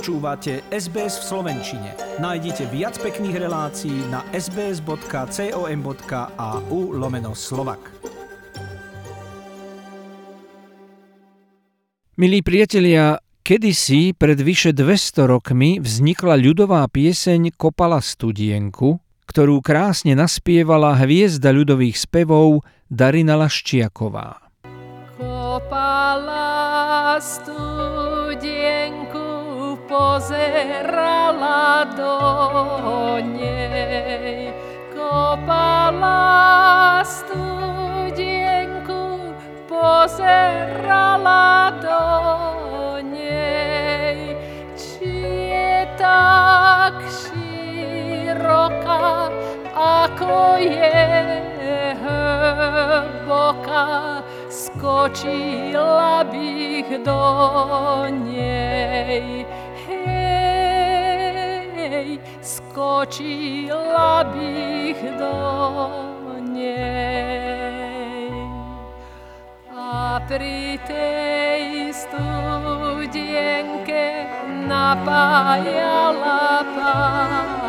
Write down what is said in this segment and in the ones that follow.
Počúvate SBS v Slovenčine. Nájdite viac pekných relácií na sbs.com.au lomeno slovak. Milí priatelia, kedysi pred vyše 200 rokmi vznikla ľudová pieseň Kopala studienku, ktorú krásne naspievala hviezda ľudových spevov Darina Laščiaková. Kopala studienku pozerala do nej. Kopala studienku, pozerala do nej. Či je tak široká, ako je hlboká, skočila bych do nej skočila bych do nej. A pri tej studienke napájala páva.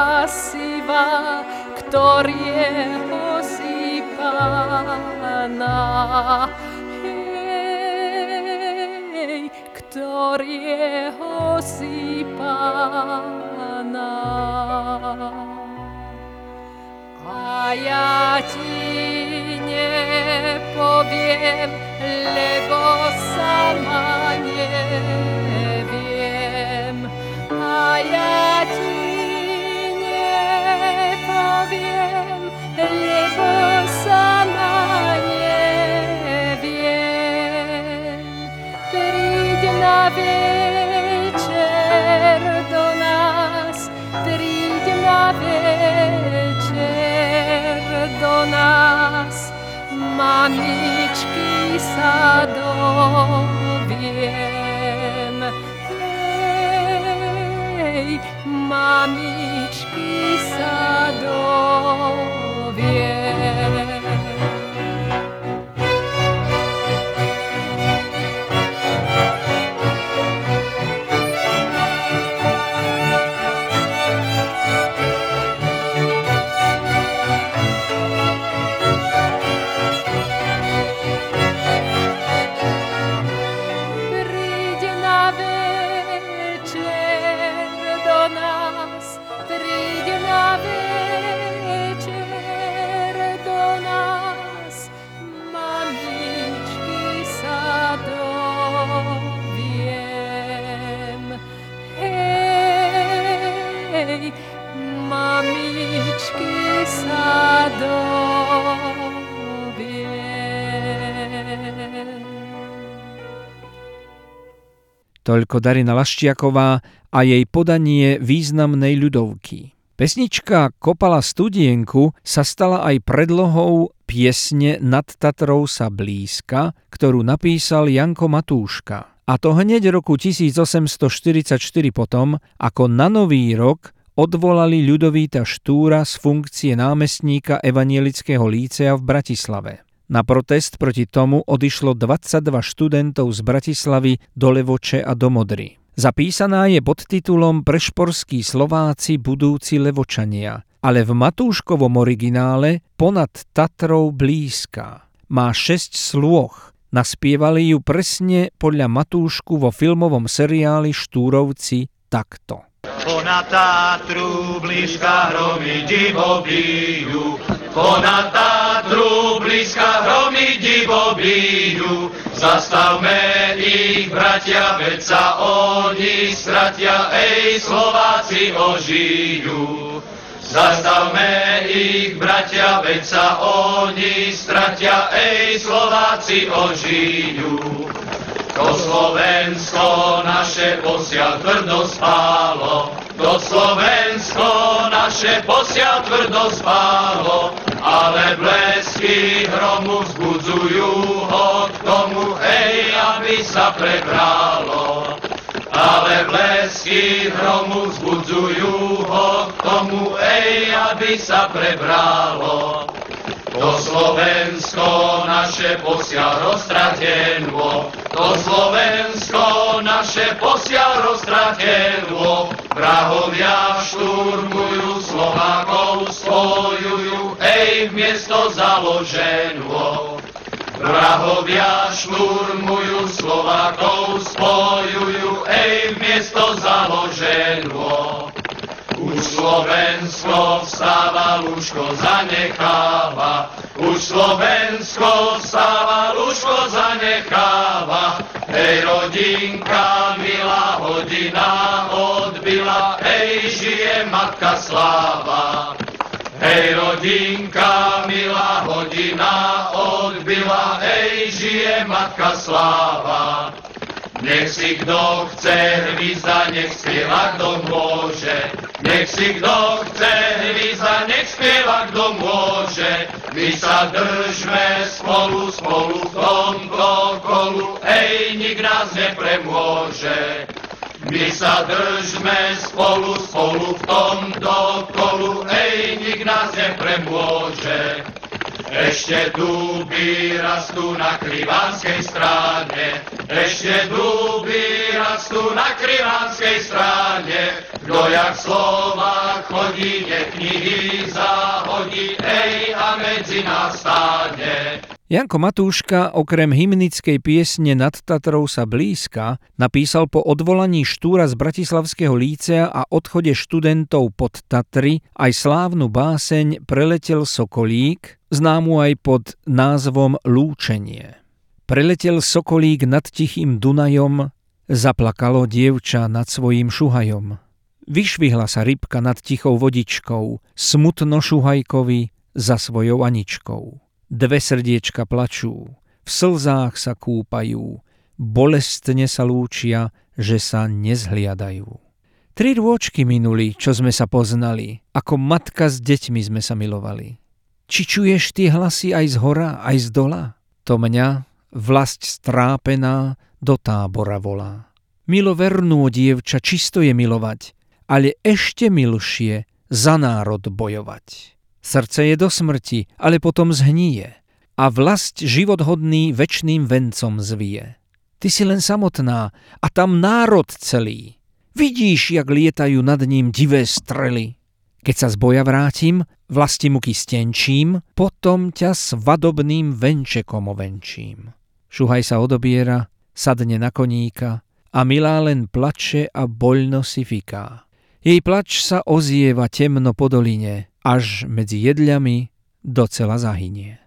Holubienka siva, ktorý je osýpaná. Hej, ktorý je osýpaná. A ja ti nepoviem, lebo sama neviem. A ja ti nepoviem, lebo sama neviem. Príď na večer do nás, príď na večer do nás, mamičky sa doviem. Hej, mamičky sa Toľko Darina Laščiaková a jej podanie významnej ľudovky. Pesnička Kopala studienku sa stala aj predlohou piesne Nad Tatrou sa blízka, ktorú napísal Janko Matúška. A to hneď roku 1844 potom, ako na nový rok odvolali Ľudovíta Štúra z funkcie námestníka Evanielického lícea v Bratislave. Na protest proti tomu odišlo 22 študentov z Bratislavy do Levoče a do Modry. Zapísaná je pod titulom Prešporskí Slováci budúci Levočania, ale v Matúškovom originále ponad Tatrou blízka. Má 6 slôch. Naspievali ju presne podľa Matúšku vo filmovom seriáli Štúrovci takto. Ponad Tatru blízka hromy divo ponad Tatru blízka hromy divo bijú. Zastavme ich, bratia, veď sa oni stratia, ej, Slováci ožijú. Zastavme ich, bratia, veď sa oni stratia, ej, Slováci ožijú. To Slovensko naše posiaľ tvrdo spálo, to Slovensko naše posiaľ tvrdo spálo, ale blesky hromu vzbudzujú ho k tomu, hej, aby sa prebralo. Ale blesky hromu vzbudzujú ho k tomu, hej, aby sa prebralo. To Slovensko naše posiaľ roztratenlo, to Slovensko naše posiaľ roztratenlo, vrahovia šturmujú, Slovákov spojujú, ej, v miesto založenlo. Vrahovia šturmujú, Slovákov spojujú, ej, v miesto založenlo. Slovensko vstáva, lúžko zanecháva. Už Slovensko vstáva, lúžko zanecháva. Hej, rodinka, milá hodina odbila, hej, žije matka sláva. Hej, rodinka, milá hodina odbila, hej, žije matka sláva. Nech si kto chce hvízda, nech spieva kto môže. Nech si kto chce hvízda, nech spieva kto môže. My sa držme spolu, spolu v tomto kolu, ej, nik nás nepremôže. My sa držme spolu, spolu v tomto kolu, ej, nik nás nepremôže. Ešte duby rastú na krivánskej strane, ešte duby rastú na krivánskej strane. Kto jak slova chodí, nech knihy zahodí, ej, a medzi nás stáne. Janko Matúška okrem hymnickej piesne Nad Tatrou sa blízka napísal po odvolaní Štúra z Bratislavského lícea a odchode študentov pod Tatry aj slávnu báseň Preletel Sokolík, známu aj pod názvom Lúčenie. Preletel Sokolík nad tichým Dunajom, zaplakalo dievča nad svojím šuhajom. Vyšvihla sa rybka nad tichou vodičkou, smutno šuhajkovi za svojou Aničkou. Dve srdiečka plačú, v slzách sa kúpajú, bolestne sa lúčia, že sa nezhliadajú. Tri rôčky minuli, čo sme sa poznali, ako matka s deťmi sme sa milovali. Či čuješ tie hlasy aj z hora, aj z dola? To mňa, vlast strápená, do tábora volá. Milovernú dievča čisto je milovať, ale ešte milšie za národ bojovať. Srdce je do smrti, ale potom zhníje a vlast živothodný večným vencom zvie. Ty si len samotná a tam národ celý. Vidíš, jak lietajú nad ním divé strely. Keď sa z boja vrátim, vlasti muky stenčím, potom ťa svadobným venčekom ovenčím. Šuhaj sa odobiera, sadne na koníka a milá len plače a boľno si fiká. Jej plač sa ozieva temno po doline, až medzi jedľami docela zahynie.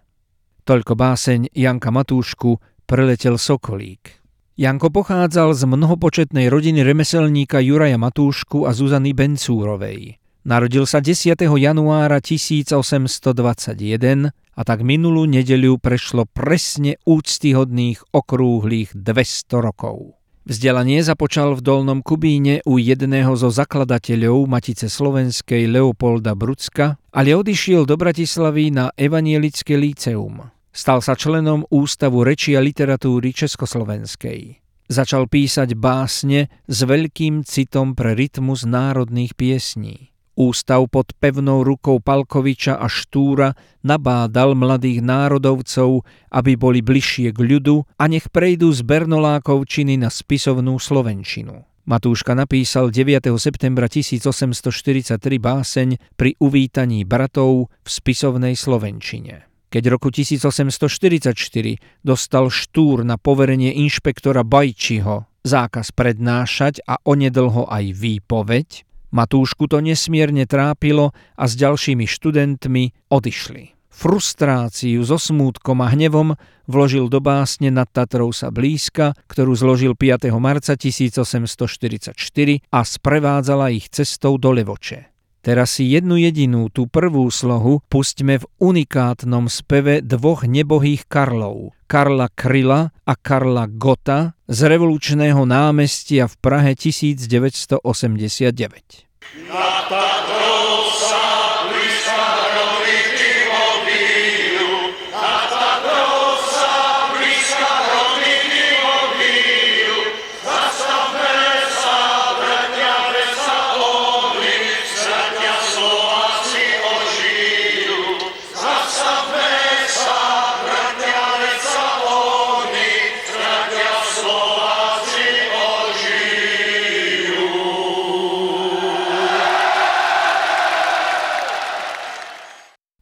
Toľko báseň Janka Matúšku preletel Sokolík. Janko pochádzal z mnohopočetnej rodiny remeselníka Juraja Matúšku a Zuzany Bencúrovej. Narodil sa 10. januára 1821 a tak minulú nedeľu prešlo presne úctyhodných okrúhlych 200 rokov. Vzdelanie započal v Dolnom Kubíne u jedného zo zakladateľov Matice Slovenskej Leopolda Brucka, ale odišiel do Bratislavy na Evanielické líceum. Stal sa členom Ústavu reči a literatúry Československej. Začal písať básne s veľkým citom pre rytmus národných piesní. Ústav pod pevnou rukou Palkoviča a Štúra nabádal mladých národovcov, aby boli bližšie k ľudu a nech prejdú z Bernolákovčiny na spisovnú Slovenčinu. Matúška napísal 9. septembra 1843 báseň pri uvítaní bratov v spisovnej Slovenčine. Keď roku 1844 dostal Štúr na poverenie inšpektora Bajčiho zákaz prednášať a onedlho aj výpoveď, Matúšku to nesmierne trápilo a s ďalšími študentmi odišli. Frustráciu so smútkom a hnevom vložil do básne nad Tatrou sa blízka, ktorú zložil 5. marca 1844 a sprevádzala ich cestou do Levoče. Teraz si jednu jedinú, tú prvú slohu, pustíme v unikátnom speve dvoch nebohých Karlov. Karla Kryla a Karla Gota z revolučného námestia v Prahe 1989. Na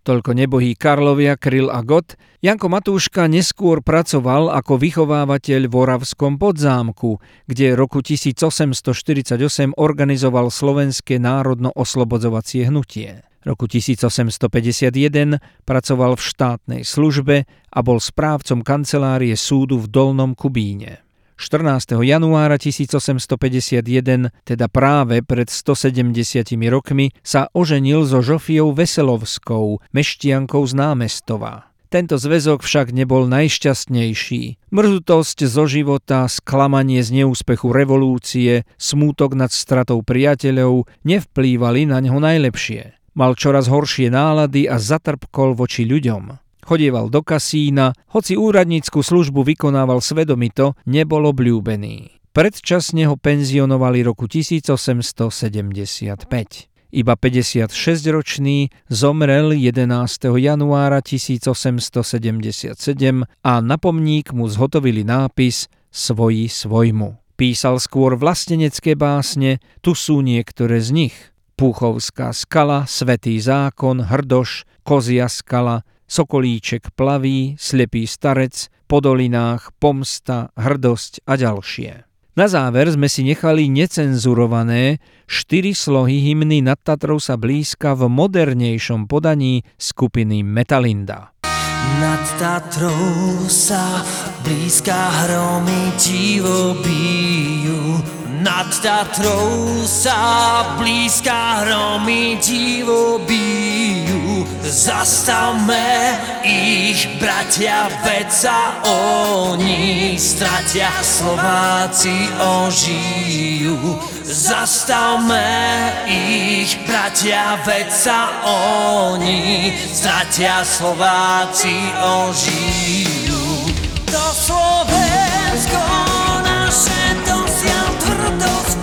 Toľko nebohí Karlovia, Kryl a Got. Janko Matúška neskôr pracoval ako vychovávateľ v Oravskom podzámku, kde roku 1848 organizoval Slovenské národno-oslobodzovacie hnutie. Roku 1851 pracoval v štátnej službe a bol správcom kancelárie súdu v Dolnom Kubíne. 14. januára 1851, teda práve pred 170 rokmi, sa oženil so Žofiou Veselovskou, meštiankou z námestova. Tento zväzok však nebol najšťastnejší. Mrzutosť zo života, sklamanie z neúspechu revolúcie, smútok nad stratou priateľov nevplývali na neho najlepšie. Mal čoraz horšie nálady a zatrpkol voči ľuďom. Chodieval do kasína, hoci úradnícku službu vykonával svedomito, nebol obľúbený. Predčasne ho penzionovali roku 1875. Iba 56-ročný zomrel 11. januára 1877 a na pomník mu zhotovili nápis Svoji svojmu. Písal skôr vlastenecké básne, tu sú niektoré z nich. Púchovská skala, Svetý zákon, Hrdoš, Kozia skala, Sokolíček plaví, Slepý starec, Po dolinách, Pomsta, Hrdosť a ďalšie. Na záver sme si nechali necenzurované štyri slohy hymny nad Tatrou sa blízka v modernejšom podaní skupiny Metalinda. Nad Tatrou sa blízka hromy divo bijú, nad Tatrou sa blízka hromy divo bijú. Zastavme ich, bratia, veď sa oni stratia, Slováci ožijú. Zastavme ich, bratia, veď sa oni stratia, Slováci ožijú. To Slovensko naše recuerdos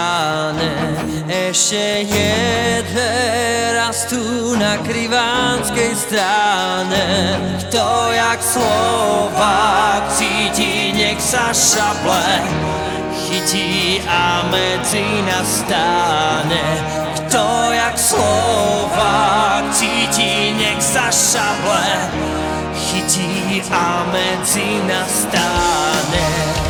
strane Ešte jedle rastú na krivánskej strane. Kto jak Slovák cíti, nech sa šable Chytí a medzi nás Kto jak Slovák cíti, nech sa šable chytí a medzi nás stáne.